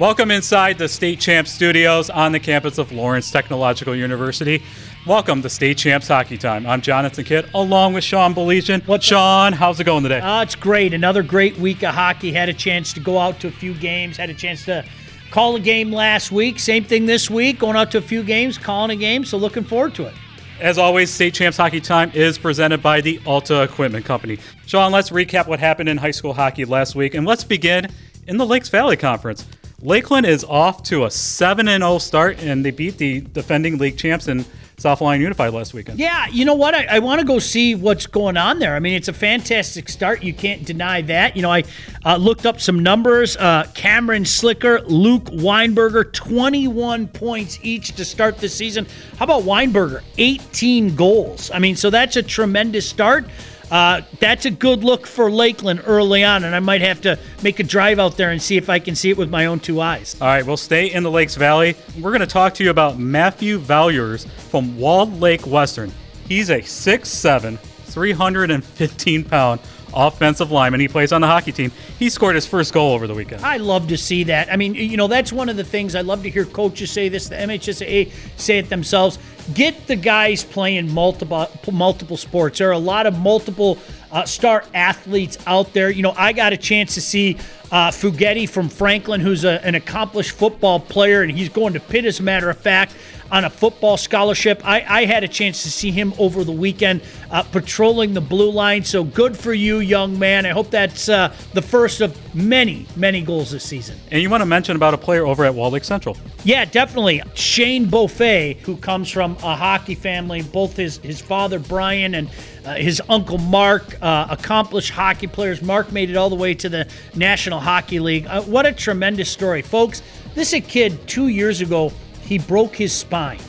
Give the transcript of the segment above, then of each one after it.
Welcome inside the State Champs Studios on the campus of Lawrence Technological University. Welcome to State Champs Hockey Time. I'm Jonathan Kidd, along with Sean Baligian. What, Sean? How's it going today? Oh, it's great. Another great week of hockey. Had a chance to go out to a few games. Had a chance to call a game last week. Same thing this week. Going out to a few games, calling a game. So looking forward to it. As always, State Champs Hockey Time is presented by the Alta Equipment Company. Sean, let's recap what happened in high school hockey last week, and let's begin in the Lakes Valley Conference. Lakeland is off to a 7 0 start, and they beat the defending league champs in South Lyon Unified last weekend. Yeah, you know what? I, I want to go see what's going on there. I mean, it's a fantastic start. You can't deny that. You know, I uh, looked up some numbers. Uh, Cameron Slicker, Luke Weinberger, 21 points each to start the season. How about Weinberger? 18 goals. I mean, so that's a tremendous start. Uh, that's a good look for Lakeland early on, and I might have to make a drive out there and see if I can see it with my own two eyes. All right, we'll stay in the Lakes Valley. We're going to talk to you about Matthew Valuers from Walled Lake Western. He's a 6'7, 315 pound offensive lineman. He plays on the hockey team. He scored his first goal over the weekend. I love to see that. I mean, you know, that's one of the things I love to hear coaches say this, the MHSAA say it themselves. Get the guys playing multiple multiple sports. There are a lot of multiple uh, star athletes out there. You know, I got a chance to see uh, Fugetti from Franklin, who's a, an accomplished football player, and he's going to Pitt, as a matter of fact on a football scholarship. I, I had a chance to see him over the weekend uh, patrolling the blue line. So good for you, young man. I hope that's uh, the first of many, many goals this season. And you want to mention about a player over at Walled Lake Central? Yeah, definitely. Shane Beaufait, who comes from a hockey family, both his, his father, Brian, and uh, his uncle Mark, uh, accomplished hockey players. Mark made it all the way to the National Hockey League. Uh, what a tremendous story, folks. This is a kid two years ago he broke his spine.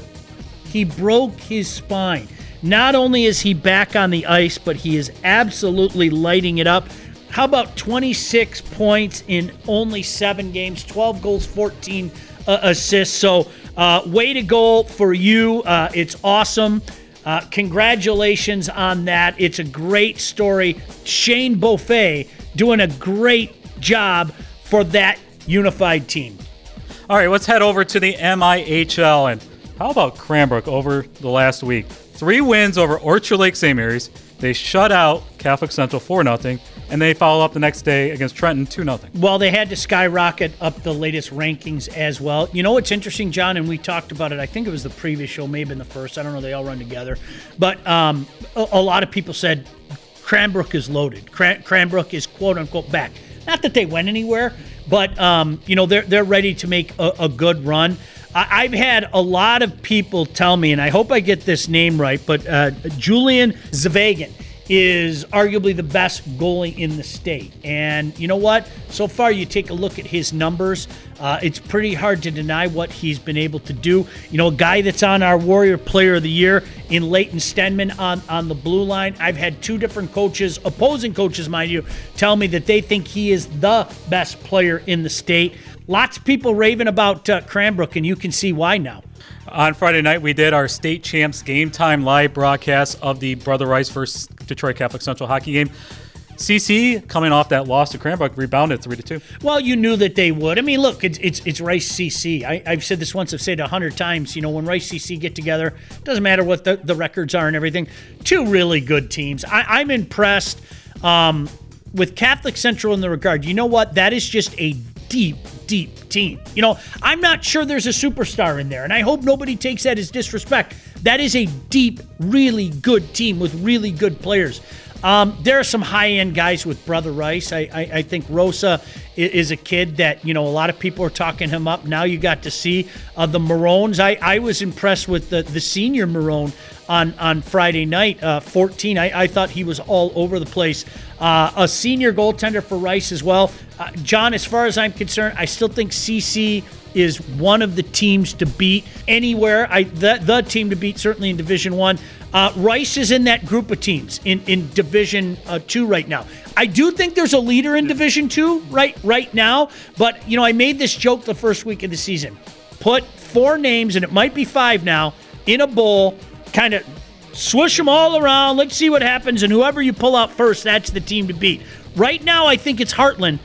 He broke his spine. Not only is he back on the ice, but he is absolutely lighting it up. How about 26 points in only seven games, 12 goals, 14 uh, assists? So, uh, way to go for you. It's awesome. Uh, congratulations on that. It's a great story. Shane Beaufait doing a great job for that unified team. All right, let's head over to the MIHL. And how about Cranbrook over the last week? Three wins over Orchard Lake St. Mary's. They shut out Catholic Central 4 0, and they follow up the next day against Trenton 2 0. Well, they had to skyrocket up the latest rankings as well. You know what's interesting, John, and we talked about it, I think it was the previous show, maybe in the first. I don't know, they all run together. But um, a, a, lot of people said Cranbrook is loaded. Cran- Cranbrook is quote unquote back. Not that they went anywhere, but um, you know they're they're ready to make a, a good run. I, have had a lot of people tell me, and I hope I get this name right, but uh, Julian Zavagan is arguably the best goalie in the state. And you know what? So far, you take a look at his numbers. Uh, it's pretty hard to deny what he's been able to do. You know, a guy that's on our Warrior Player of the Year in Leighton Stenman on, on the blue line. I've had two different coaches, opposing coaches, mind you, tell me that they think he is the best player in the state. Lots of people raving about uh, Cranbrook, and you can see why now. On Friday night, we did our state champs game time live broadcast of the Brother Rice versus Detroit Catholic Central hockey game. CC coming off that loss to Cranbrook rebounded three to two. Well, you knew that they would. I mean, look, it's it's, it's Rice CC. I, have said this once. I've said it a hundred times. You know, when Rice CC get together, doesn't matter what the, the records are and everything. Two really good teams. I, am I'm impressed um, with Catholic Central in the regard. You know what? That is just a deep, deep team. You know, I'm not sure there's a superstar in there, and I hope nobody takes that as disrespect. That is a deep, really good team with really good players. Um, there are some high end guys with Brother Rice. I, I, I, think Rosa is a kid that, you know, a lot of people are talking him up. Now you got to see uh, the Maroons. I, I was impressed with the, the senior Maroon on, on Friday night, uh, 14. I, I thought he was all over the place. Uh, a senior goaltender for Rice as well. Uh, John, as far as I'm concerned, I still think CC is one of the teams to beat anywhere. I the, the team to beat certainly in Division One. Uh, Rice is in that group of teams in in Division uh, Two right now. I do think there's a leader in Division Two right right now. But you know, I made this joke the first week of the season. Put four names, and it might be five now, in a bowl. Kind of swish them all around. Let's see what happens, and whoever you pull out first, that's the team to beat. Right now, I think it's Hartland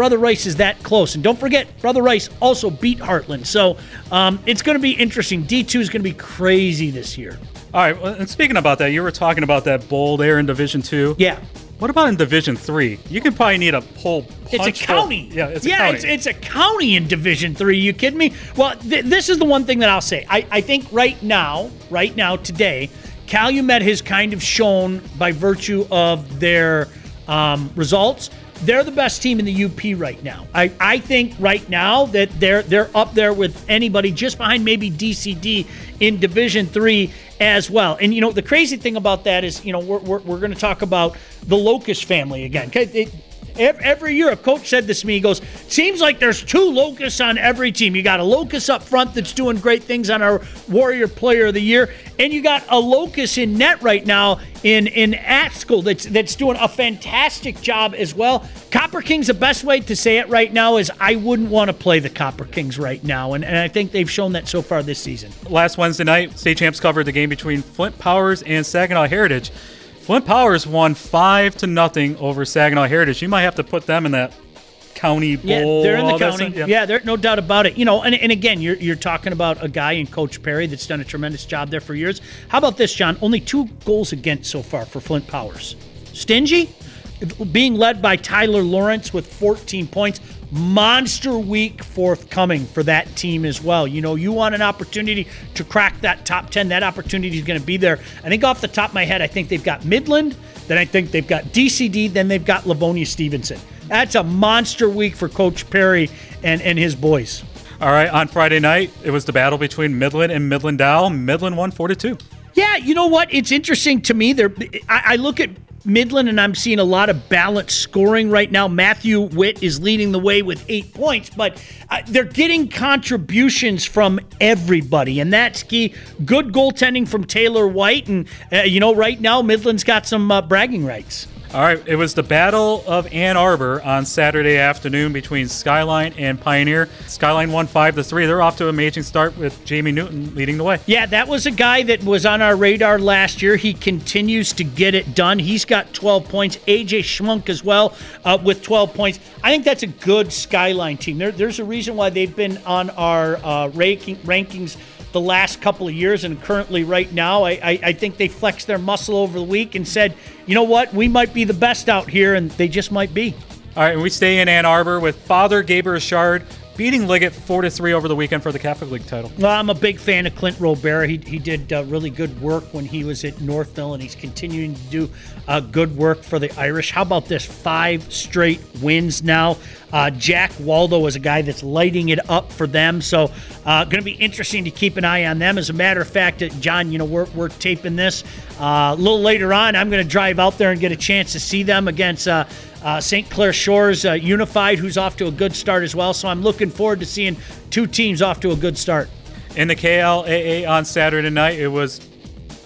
Brother Rice is that close. And don't forget, Brother Rice also beat Hartland. So um, it's going to be interesting. D2 is going to be crazy this year. All right, well, and speaking about that, you were talking about that bowl there in Division Two. Yeah. What about in Division Three? You can probably need a whole. It's a county. Yeah, it's a yeah, county. It's, it's a county in Division Three. You kidding me? Well, th- this is the one thing that I'll say. I, I think right now, right now, today, Calumet has kind of shown by virtue of their um, results. They're the best team in the UP right now. I, I think right now that they're they're up there with anybody just behind maybe DCD in Division Three as well. And you know the crazy thing about that is you know we're we're, we're going to talk about the Locust family again. it- Every year, a coach said this to me. He goes, "Seems like there's two locusts on every team. You got a locust up front that's doing great things on our Warrior Player of the Year, and you got a locust in net right now in in Axel that's that's doing a fantastic job as well. Copper Kings, the best way to say it right now is I wouldn't want to play the Copper Kings right now, and, and I think they've shown that so far this season. Last Wednesday night, state champs covered the game between Flint Powers and Saginaw Heritage. Flint Powers won five to nothing over Saginaw Heritage. You might have to put them in that county bowl. Yeah, they're in the county. stuff. Yeah, there's no doubt about it. You know, and, and again, you're, you're talking about a guy in Coach Perry that's done a tremendous job there for years. How about this, John? Only two goals against so far for Flint Powers. Stingy, being led by Tyler Lawrence with 14 points. Monster week forthcoming for that team as well. You know, you want an opportunity to crack that top 10. That opportunity is going to be there. I think off the top of my head, I think they've got Midland, then I think they've got DCD, then they've got Livonia Stevenson. That's a monster week for Coach Perry and, and his boys. All right, on Friday night, it was the battle between Midland and Midland Dow. Midland won 4 to 2. Yeah, you know what? It's interesting to me. There, I, I look at Midland and I'm seeing a lot of balanced scoring right now. Matthew Witt is leading the way with eight points, but uh, they're getting contributions from everybody, and that's key. Good goaltending from Taylor White, and uh, you know, right now Midland's got some uh, bragging rights. All right, it was the Battle of Ann Arbor on Saturday afternoon between Skyline and Pioneer. Skyline won 5 to 3. They're off to an amazing start with Jamie Newton leading the way. Yeah, that was a guy that was on our radar last year. He continues to get it done. He's got 12 points. AJ Schmunk as well uh, with 12 points. I think that's a good Skyline team. There, there's a reason why they've been on our uh, ranking, rankings the last couple of years and currently right now. I, I, I think they flexed their muscle over the week and said, you know what, we might be the best out here, and they just might be. All right, and we stay in Ann Arbor with Father Gabriel Richard beating Liggett 4 to 3 over the weekend for the Catholic League title. Well, I'm a big fan of Clint Robert. He, he did uh, really good work when he was at Northville, and he's continuing to do uh, good work for the Irish. How about this? Five straight wins now. Uh, Jack Waldo is a guy that's lighting it up for them. So, uh, going to be interesting to keep an eye on them. As a matter of fact, uh, John, you know, we're, we're taping this uh, a little later on. I'm going to drive out there and get a chance to see them against uh, St. Clair Shores uh, Unified, who's off to a good start as well. So, I'm looking forward to seeing two teams off to a good start. In the KLAA on Saturday night, it was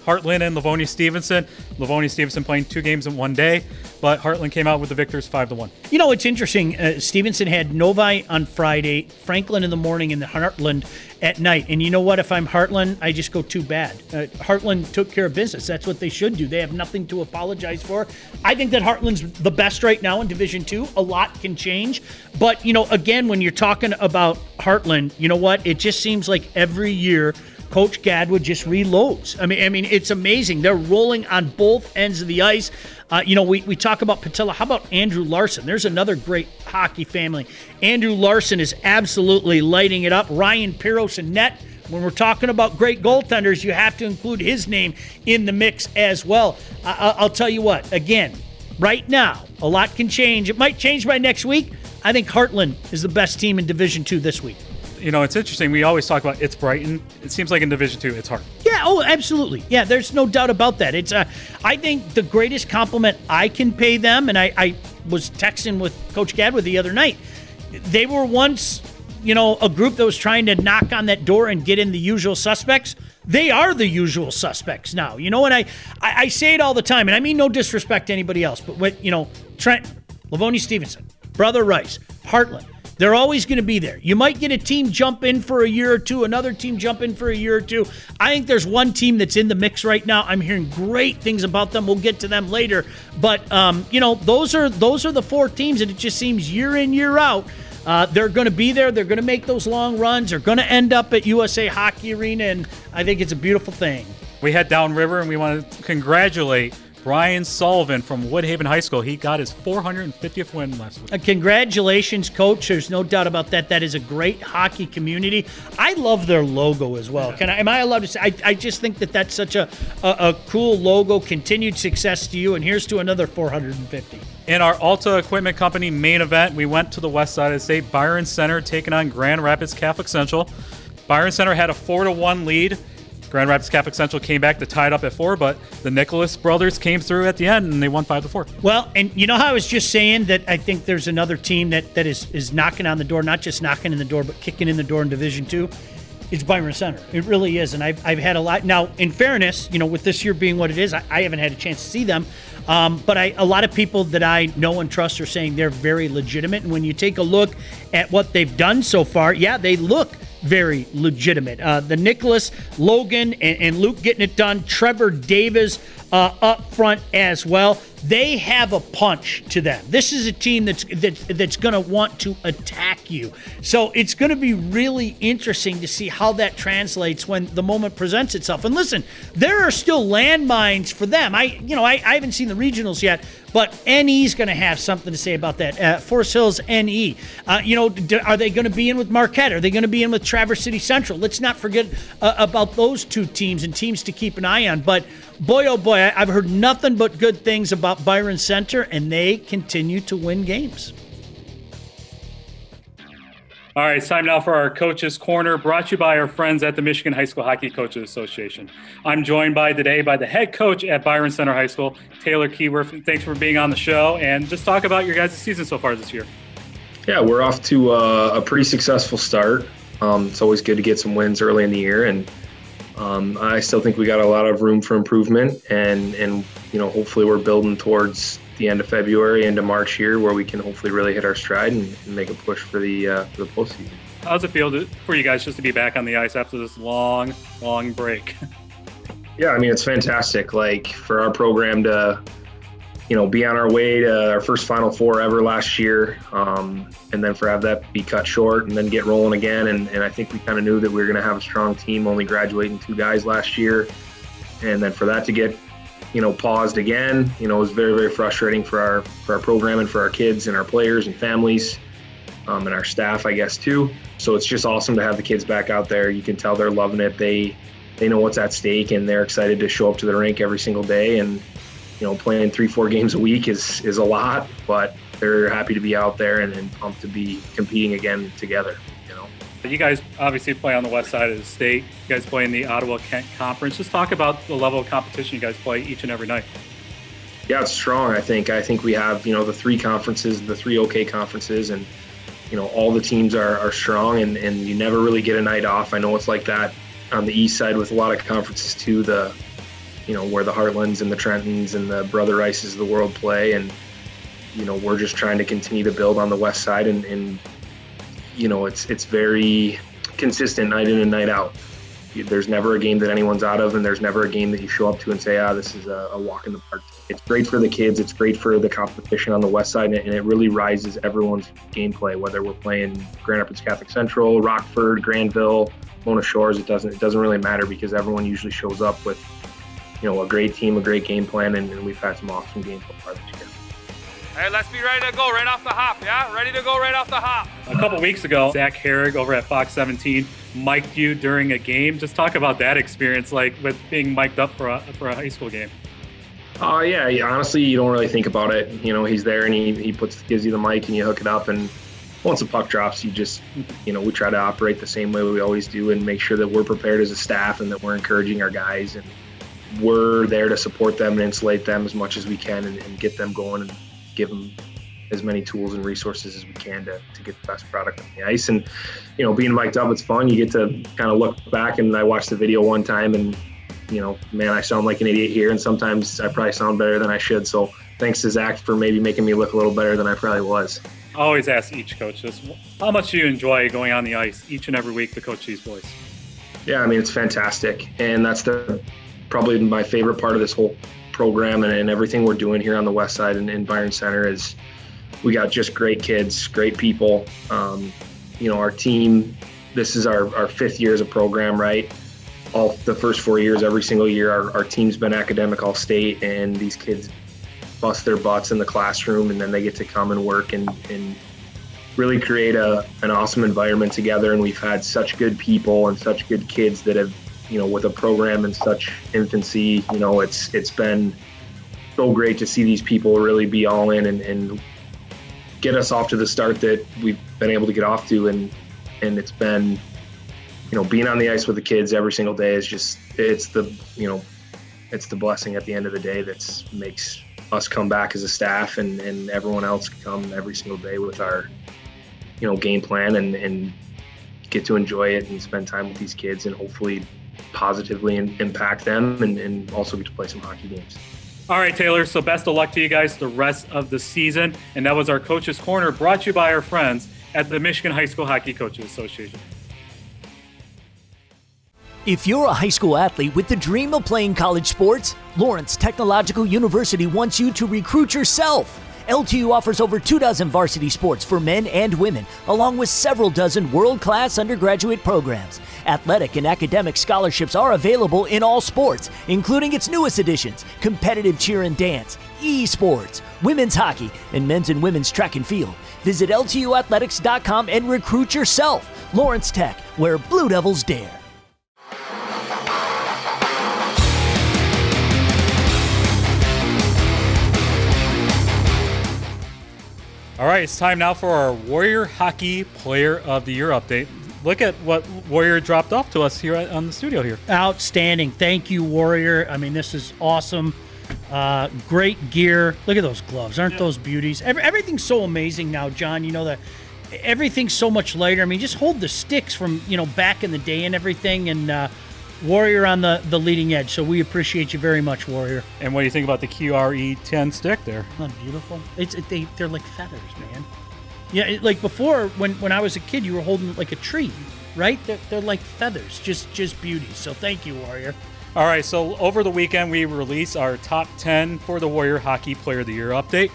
Hartland and Livonia Stevenson. Livonia Stevenson playing two games in one day, but Hartland came out with the victors 5 to 1. You know, it's interesting. Uh, Stevenson had Novi on Friday, Franklin in the morning, and the Hartland at night. And you know what? If I'm Hartland, I just go too bad. Uh, Hartland took care of business. That's what they should do. They have nothing to apologize for. I think that Hartland's the best right now in Division Two. A lot can change, but you know, again, when you're talking about Hartland, you know what? It just seems like every year. Coach Gadwood just reloads. I mean, I mean, it's amazing. They're rolling on both ends of the ice. Uh, you know, we, we talk about Patella. How about Andrew Larson? There's another great hockey family. Andrew Larson is absolutely lighting it up. Ryan Piros and net. When we're talking about great goaltenders, you have to include his name in the mix as well. I, I'll tell you what. Again, right now, a lot can change. It might change by next week. I think Hartland is the best team in Division Two this week. You know, it's interesting. We always talk about it's Brighton. It seems like in Division 2, it's hard. Yeah, oh, absolutely. Yeah, there's no doubt about that. It's uh, I think the greatest compliment I can pay them, and I, I was texting with Coach Gadwood the other night. They were once, you know, a group that was trying to knock on that door and get in the usual suspects. They are the usual suspects now. You know, and I, I, I say it all the time, and I mean no disrespect to anybody else, but what you know, Trent, Livonia Stevenson, Brother Rice, Hartland. They're always going to be there. You might get a team jump in for a year or two, another team jump in for a year or two. I think there's one team that's in the mix right now. I'm hearing great things about them. We'll get to them later, but um, you know those are those are the four teams, and it just seems year in year out. Uh, they're going to be there. They're going to make those long runs. They're going to end up at USA Hockey Arena, and I think it's a beautiful thing. We head downriver, and we want to congratulate Brian Sullivan from Woodhaven High School. He got his 450th win last week. Uh, congratulations, coach. There's no doubt about that. That is a great hockey community. I love their logo as well. Can I, am I allowed to say? I, I just think that that's such a, a, a cool logo. Continued success to you, and here's to another 450. In our Alta Equipment Company main event, we went to the west side of the state. Byron Center taking on Grand Rapids Catholic Central. Byron Center had a four to one lead. Grand Rapids Catholic Central came back to tie it up at four, but the Nicholas brothers came through at the end and they won five to four. Well, and you know how I was just saying that I think there's another team that, that is is knocking on the door, not just knocking in the door, but kicking in the door in Division Two. It's Byron Center. It really is, and I've, I've had a lot. Now, in fairness, you know, with this year being what it is, I, I haven't had a chance to see them. Um, but I, a lot of people that I know and trust are saying they're very legitimate. And when you take a look at what they've done so far, yeah, they look very legitimate. Uh, the Nicholas, Logan, and, and, Luke getting it done. Trevor Davis uh, up front as well. They have a punch to them. This is a team that's that, that's going to want to attack you. So it's going to be really interesting to see how that translates when the moment presents itself. And listen, there are still landmines for them. I you know I, I haven't seen the regionals yet, but NE's going to have something to say about that. Uh, Forest Hills NE. Uh, you know, are they going to be in with Marquette? Are they going to be in with Traverse City Central? Let's not forget uh, about those two teams and teams to keep an eye on. But boy, oh boy, I've heard nothing but good things about Byron Center, and they continue to win games. All right, it's time now for our Coaches Corner, brought to you by our friends at the Michigan High School Hockey Coaches Association. I'm joined by today by the head coach at Byron Center High School, Taylor Keyworth. Thanks for being on the show, and just talk about your guys' season so far this year. Yeah, we're off to uh, a pretty successful start. Um, it's always good to get some wins early in the year, and um, I still think we got a lot of room for improvement, and and you know hopefully we're building towards the end of February, into March here, where we can hopefully really hit our stride and, and make a push for the uh, for the postseason. How's it feel to, for you guys just to be back on the ice after this long, long break? yeah, I mean it's fantastic. Like for our program to you know, be on our way to our first Final Four ever last year, um, and then for have that be cut short and then get rolling again. And, and I think we kind of knew that we were going to have a strong team, only graduating two guys last year, and then for that to get, you know, paused again, you know, it was very very frustrating for our for our program and for our kids and our players and families, um, and our staff, I guess too. So it's just awesome to have the kids back out there. You can tell they're loving it. They they know what's at stake and they're excited to show up to the rink every single day and you know, playing three, four games a week is is a lot, but they're happy to be out there and, and pumped to be competing again together. You know, you guys obviously play on the west side of the state. You guys play in the Ottawa Kent Conference. Just talk about the level of competition you guys play each and every night. Yeah, it's strong. I think. I think we have you know the three conferences, the three OK conferences, and you know all the teams are, are strong, and, and you never really get a night off. I know it's like that on the east side with a lot of conferences too. The you know, where the Hartlands and the Trentons and the Brother Rices of the world play. And, you know, we're just trying to continue to build on the west side and, and you know, it's it's very consistent night in and night out. There's never a game that anyone's out of, and there's never a game that you show up to and say, ah, this is a, a walk in the park. It's great for the kids. It's great for the competition on the west side, and it really rises everyone's gameplay, whether we're playing Grand Rapids Catholic Central, Rockford, Grandville, Mona Shores. It doesn't it doesn't really matter because everyone usually shows up with you know, a great team, a great game plan, and, and we've had some awesome games so far this year. Hey, let's be ready to go right off the hop, yeah? Ready to go right off the hop. A couple weeks ago, Zach Herrig over at Fox 17 mic'd you during a game. Just talk about that experience, like with being mic'd up for a, for a high school game. Oh uh, yeah, yeah, honestly, you don't really think about it. You know, he's there and he, he puts gives you the mic and you hook it up and once the puck drops, you just, you know, we try to operate the same way we always do and make sure that we're prepared as a staff and that we're encouraging our guys and we're there to support them and insulate them as much as we can and, and, get them going and give them as many tools and resources as we can to, to get the best product on the ice. And, you know, being mic'd up, it's fun. You get to kind of look back and I watched the video one time and, you know, man, I sound like an idiot here. And sometimes I probably sound better than I should. So thanks to Zach for maybe making me look a little better than I probably was. I always ask each coach this: How much do you enjoy going on the ice each and every week to coach these boys? Yeah, I mean it's fantastic, and that's the probably my favorite part of this whole program and, and everything we're doing here on the west side and in Byron Center is we got just great kids, great people. Um, you know, our team. This is our, our fifth year as a program, right? All the first four years, every single year, our, our team's been academic all state, and these kids bust their butts in the classroom, and then they get to come and work and, and really create a, an awesome environment together. And we've had such good people and such good kids that have, you know, with a program in such infancy, you know, it's it's been so great to see these people really be all in and, and get us off to the start that we've been able to get off to. And and it's been, you know, being on the ice with the kids every single day is just it's the you know, it's the blessing at the end of the day that makes us come back as a staff and, and everyone else come every single day with our you know game plan and, and get to enjoy it and spend time with these kids and hopefully positively in, impact them and, and also get to play some hockey games. All right, Taylor. So best of luck to you guys the rest of the season. And that was our Coaches Corner brought to you by our friends at the Michigan High School Hockey Coaches Association. If you're a high school athlete with the dream of playing college sports, Lawrence Technological University wants you to recruit yourself. LTU offers over two dozen varsity sports for men and women, along with several dozen world class undergraduate programs. Athletic and academic scholarships are available in all sports, including its newest additions competitive cheer and dance, esports, women's hockey, and men's and women's track and field. Visit LTUathletics.com and recruit yourself. Lawrence Tech, where Blue Devils dare. All right, it's time now for our Warrior Hockey Player of the Year update. Look at what Warrior dropped off to us here on the studio here. Outstanding. Thank you, Warrior. I mean, this is awesome. Uh, great gear. Look at those gloves. Aren't those beauties? Every, everything's so amazing now, John. You know that everything's so much lighter. I mean, just hold the sticks from you know back in the day and everything, and uh, Warrior on the the leading edge. So we appreciate you very much, Warrior. And what do you think about the QRE10 stick there? Isn't that beautiful? It's it, they they're like feathers, man. Yeah, it, like before when when I was a kid, you were holding like a tree, right? They're, they're like feathers, just just beauty. So thank you, Warrior. All right, so over the weekend, we released our top 10 for the Warrior Hockey Player of the Year update.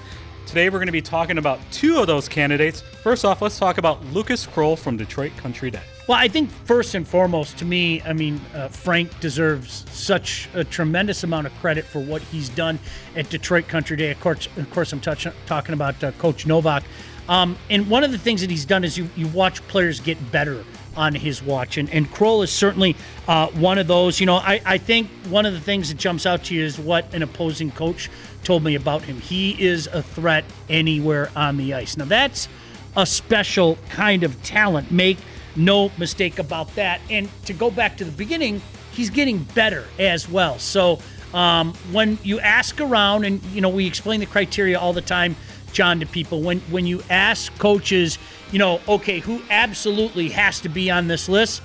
Today, we're going to be talking about two of those candidates. First off, let's talk about Lucas Kroll from Detroit Country Day. Well, I think first and foremost, to me, I mean, uh, Frank deserves such a tremendous amount of credit for what he's done at Detroit Country Day. Of course, of course, I'm touch- talking about uh, Coach Novak. Um, and one of the things that he's done is you, you watch players get better on his watch. And, and Krull is certainly uh, one of those. You know, I, I think one of the things that jumps out to you is what an opposing coach told me about him. He is a threat anywhere on the ice. Now, that's a special kind of talent. Make no mistake about that. And to go back to the beginning, he's getting better as well. So um, when you ask around, and, you know, we explain the criteria all the time John, to people when when you ask coaches, you know, okay, who absolutely has to be on this list?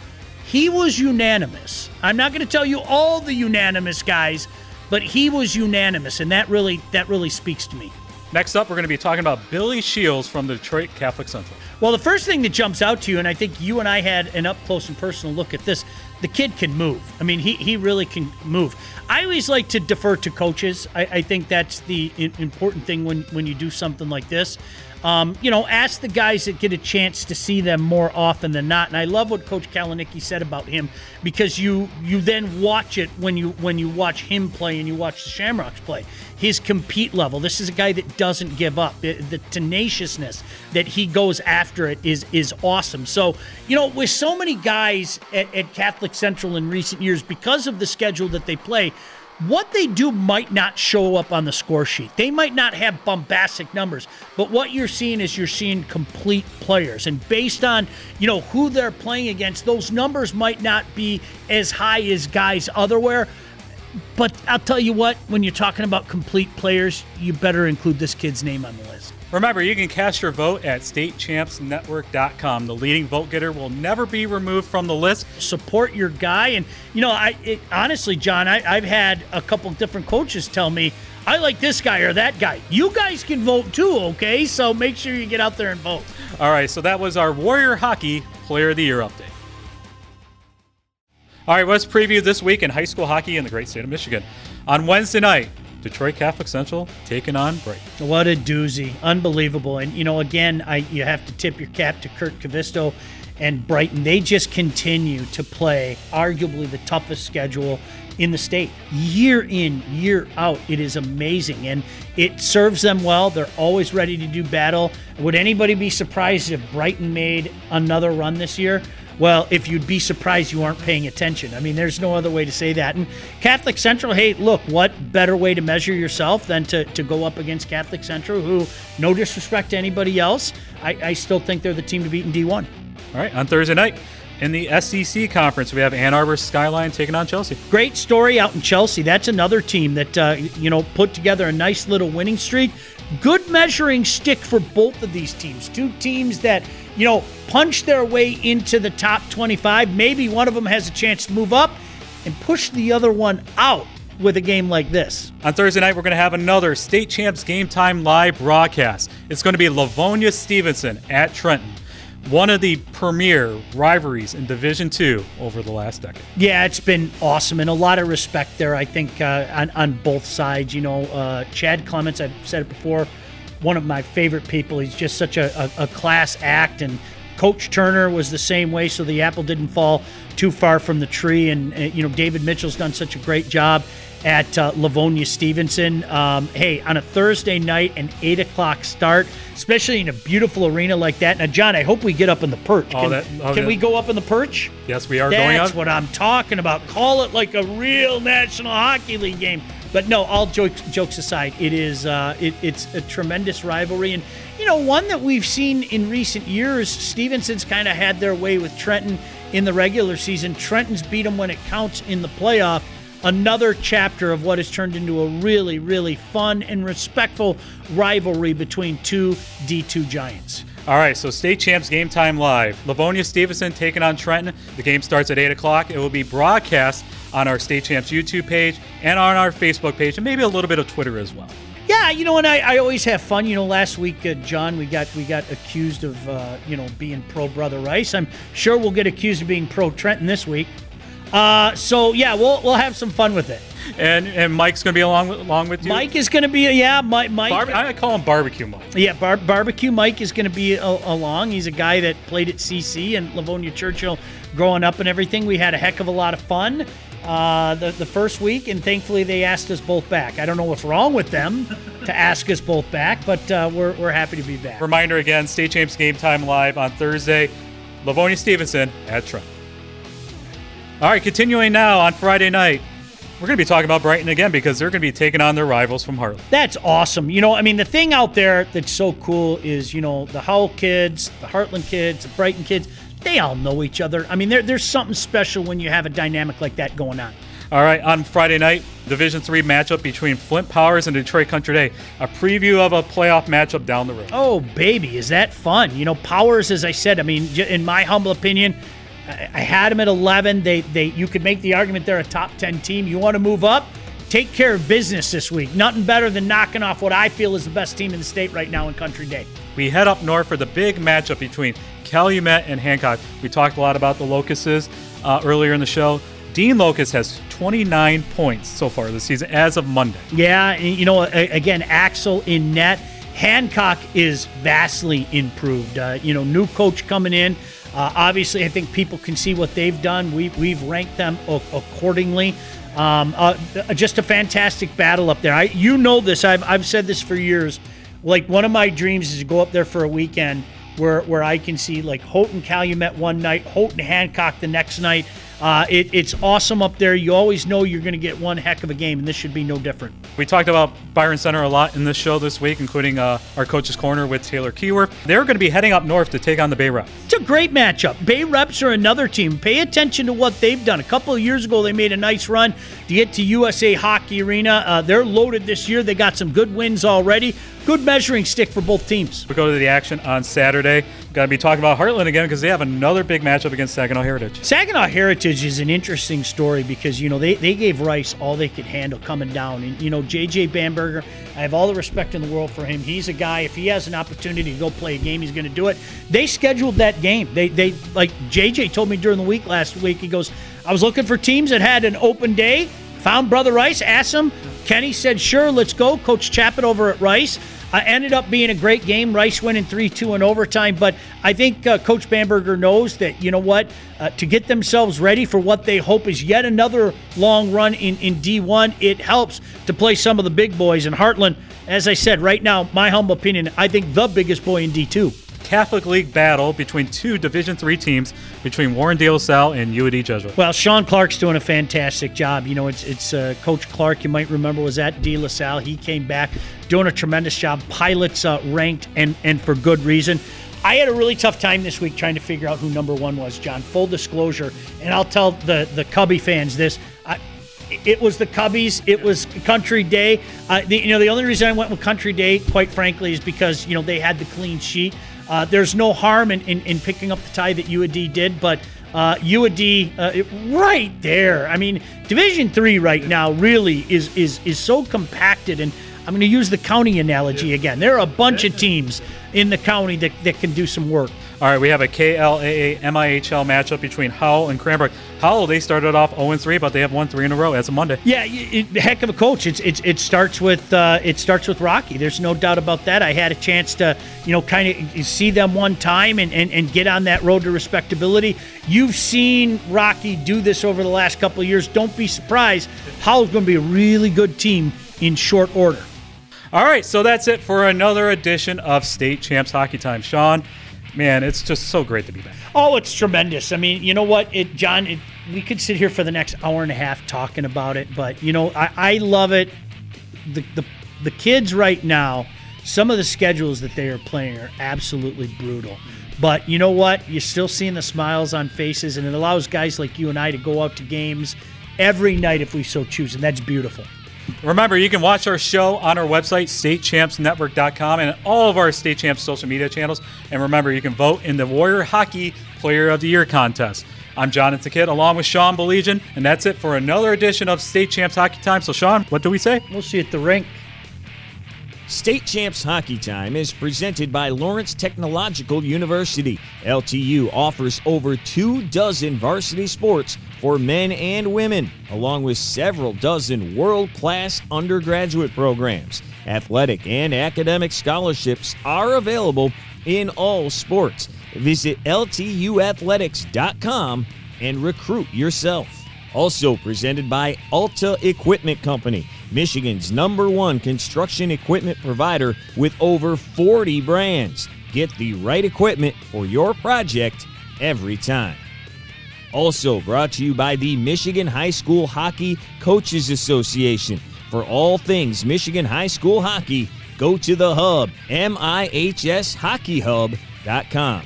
He was unanimous. I'm not going to tell you all the unanimous guys, but he was unanimous, and that really that really speaks to me. Next up, we're going to be talking about Billy Shields from the Detroit Catholic Central. Well, the first thing that jumps out to you, and I think you and I had an up close and personal look at this, the kid can move. I mean, he, he really can move. I always like to defer to coaches. I, I think that's the important thing when, when you do something like this. Um, you know, ask the guys that get a chance to see them more often than not. And I love what Coach Kaleniecki said about him because you you then watch it when you when you watch him play and you watch the Shamrocks play. His compete level. This is a guy that doesn't give up. The, the tenaciousness that he goes after it is is awesome. So you know, with so many guys at, at Catholic Central in recent years, because of the schedule that they play what they do might not show up on the score sheet. They might not have bombastic numbers, but what you're seeing is you're seeing complete players. And based on, you know, who they're playing against, those numbers might not be as high as guys otherwhere. But I'll tell you what, when you're talking about complete players, you better include this kid's name on the list. Remember, you can cast your vote at statechampsnetwork.com. The leading vote getter will never be removed from the list. Support your guy, and you know, I it, honestly, John, I, I've had a couple different coaches tell me I like this guy or that guy. You guys can vote too, okay? So make sure you get out there and vote. All right, so that was our Warrior Hockey Player of the Year update. All right, let's preview this week in high school hockey in the great state of Michigan. On Wednesday night, Detroit Catholic Central taking on Brighton. What a doozy. Unbelievable. And, you know, again, I you have to tip your cap to Kurt Kivisto and Brighton. They just continue to play arguably the toughest schedule in the state year in, year out. It is amazing. And it serves them well. They're always ready to do battle. Would anybody be surprised if Brighton made another run this year? Well, if you'd be surprised you aren't paying attention. I mean, there's no other way to say that. And Catholic Central, hey, look, what better way to measure yourself than to, to go up against Catholic Central, who, no disrespect to anybody else, I, I still think they're the team to beat in D1. All right, on Thursday night, in the SEC conference, we have Ann Arbor Skyline taking on Chelsea. Great story out in Chelsea. That's another team that uh, you know put together a nice little winning streak. Good measuring stick for both of these teams. Two teams that you know punch their way into the top 25. Maybe one of them has a chance to move up and push the other one out with a game like this. On Thursday night, we're going to have another State Champs Game Time live broadcast. It's going to be Livonia Stevenson at Trenton one of the premier rivalries in Division Two over the last decade. Yeah, it's been awesome and a lot of respect there. I think uh, on on both sides. You know, uh, Chad Clements. I've said it before. One of my favorite people. He's just such a, a, a class act and. Coach Turner was the same way, so the apple didn't fall too far from the tree. And, uh, you know, David Mitchell's done such a great job at uh, Livonia Stevenson. Um, hey, on a Thursday night, an 8 o'clock start, especially in a beautiful arena like that. Now, John, I hope we get up in the perch. Oh, can, that- oh, can yeah. we go up in the perch? Yes, we are going up. That's what I'm talking about. Call it like a real National Hockey League game. But no, all jokes jokes aside, it is uh, it, it's a tremendous rivalry, and you know one that we've seen in recent years. Stevenson's kind of had their way with Trenton in the regular season. Trenton's beat them when it counts in the playoff. Another chapter of what has turned into a really, really fun and respectful rivalry between two D2 giants. All right, so state champs game time live. Livonia Stevenson taking on Trenton. The game starts at 8 o'clock. It will be broadcast on our state champs YouTube page and on our Facebook page, and maybe a little bit of Twitter as well. Yeah, you know, and I, I always have fun. You know, last week, uh, John, we got we got accused of uh, you know being pro Brother Rice. I'm sure we'll get accused of being pro Trenton this week. Uh, so yeah, we'll we'll have some fun with it. And and Mike's going to be along with, along with you. Mike is going to be yeah, Mike. Mike Barb- I call him barbecue Mike. yeah, bar- barbecue Mike is going to be a- along. He's a guy that played at CC and Livonia Churchill growing up and everything. We had a heck of a lot of fun uh, the the first week, and thankfully they asked us both back. I don't know what's wrong with them to ask us both back, but uh, we're we're happy to be back. Reminder again: state champs game time live on Thursday. Livonia Stevenson at Trenton. All right, continuing now on Friday night. We're going to be talking about Brighton again because they're going to be taking on their rivals from Hartland. That's awesome. You know, I mean, the thing out there that's so cool is, you know, the Hull kids, the Hartland kids, the Brighton kids, they all know each other. I mean, there, there's something special when you have a dynamic like that going on. All right, on Friday night, Division Three matchup between Flint Powers and Detroit Country Day. A preview of a playoff matchup down the road. Oh, baby, is that fun? You know, Powers, as I said, I mean, in my humble opinion, I had them at 11. They, they, you could make the argument they're a top 10 team. You want to move up? Take care of business this week. Nothing better than knocking off what I feel is the best team in the state right now in Country Day. We head up north for the big matchup between Calumet and Hancock. We talked a lot about the Locuses uh, earlier in the show. Dean Locust has 29 points so far this season as of Monday. Yeah, you know, again, Axel in net. Hancock is vastly improved. Uh, you know, new coach coming in. Uh, obviously, I think people can see what they've done. We, we've ranked them accordingly. Um, uh, just a fantastic battle up there. I, you know this. I've, I've said this for years. Like one of my dreams is to go up there for a weekend where where I can see like Houghton Calumet one night, Houghton Hancock the next night. Uh, it, it's awesome up there. You always know you're going to get one heck of a game, and this should be no different. We talked about Byron Center a lot in this show this week, including uh, our coach's corner with Taylor Keyworth. They're going to be heading up north to take on the Bay Reps. It's a great matchup. Bay Reps are another team. Pay attention to what they've done. A couple of years ago, they made a nice run to get to USA Hockey Arena. Uh, they're loaded this year. They got some good wins already. Good measuring stick for both teams. We go to the action on Saturday. Got to be talking about Hartland again because they have another big matchup against Saginaw Heritage. Saginaw Heritage is an interesting story because, you know, they, they gave Rice all they could handle coming down. And, you know, J.J. Bamberger, I have all the respect in the world for him. He's a guy, if he has an opportunity to go play a game, he's going to do it. They scheduled that game. They, they like, J.J. told me during the week last week, he goes, I was looking for teams that had an open day, found Brother Rice, asked him. Kenny said, sure, let's go. Coach Chappett over at Rice. Uh, ended up being a great game. Rice winning 3 2 in overtime. But I think uh, Coach Bamberger knows that, you know what, uh, to get themselves ready for what they hope is yet another long run in, in D1, it helps to play some of the big boys. And Hartland, as I said, right now, my humble opinion, I think the biggest boy in D2. Catholic League battle between two Division Three teams between Warren De La Salle and U of D Jesuit. Well, Sean Clark's doing a fantastic job. You know, it's it's uh, Coach Clark. You might remember was at De La Salle. He came back doing a tremendous job. Pilots uh, ranked and and for good reason. I had a really tough time this week trying to figure out who number one was, John. Full disclosure, and I'll tell the the Cubby fans this. I, it was the Cubbies. It was Country Day. Uh, the, you know, the only reason I went with Country Day, quite frankly, is because you know they had the clean sheet. Uh, there's no harm in, in, in, picking up the tie that U of D did, but uh, U of D uh, it, right there. I mean, Division Three right now really is is is so compacted, and I'm going to use the county analogy again. There are a bunch of teams in the county that, that can do some work. All right, we have a KLAA MIHL matchup between Howell and Cranbrook. Howell, they started off 0 3, but they have won three in a row as of Monday. Yeah, it, heck of a coach. It's, it's it starts with uh, it starts with Rocky. There's no doubt about that. I had a chance to you know kind of see them one time and, and, and get on that road to respectability. You've seen Rocky do this over the last couple of years. Don't be surprised. Howell's going to be a really good team in short order. All right, so that's it for another edition of State Champs Hockey Time. Sean, man, it's just so great to be back. Oh, it's tremendous. I mean, you know what, it, John, it, we could sit here for the next hour and a half talking about it, but you know, I, I love it. The, the the kids right now, some of the schedules that they are playing are absolutely brutal. But you know what? You're still seeing the smiles on faces, and it allows guys like you and I to go out to games every night if we so choose, and that's beautiful. Remember, you can watch our show on our website, statechampsnetwork.com, and all of our State Champs social media channels. And remember, you can vote in the Warrior Hockey Player of the Year contest. I'm Jonathan Kidd along with Sean Baligian, and that's it for another edition of State Champs Hockey Time. So, Sean, what do we say? We'll see you at the rink. State Champs Hockey Time is presented by Lawrence Technological University. LTU offers over two dozen varsity sports for men and women, along with several dozen world class undergraduate programs. Athletic and academic scholarships are available in all sports. Visit LTUathletics.com and recruit yourself. Also presented by Alta Equipment Company, Michigan's number one construction equipment provider with over 40 brands. Get the right equipment for your project every time. Also brought to you by the Michigan High School Hockey Coaches Association. For all things Michigan High School hockey, go to the hub, mihshockeyhub.com.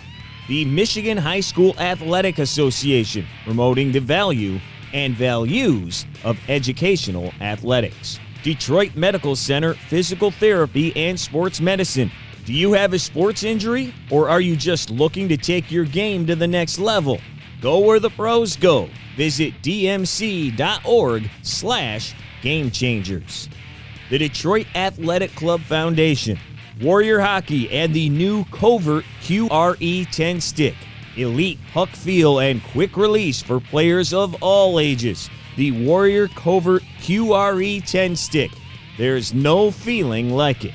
The Michigan High School Athletic Association, promoting the value and values of educational athletics. Detroit Medical Center Physical Therapy and Sports Medicine. Do you have a sports injury or are you just looking to take your game to the next level? Go where the pros go. Visit dmc.org slash game changers. The Detroit Athletic Club Foundation, Warrior Hockey, and the new Covert QRE 10 stick elite puck feel, and quick release for players of all ages. The Warrior Covert QRE 10 stick. There's no feeling like it.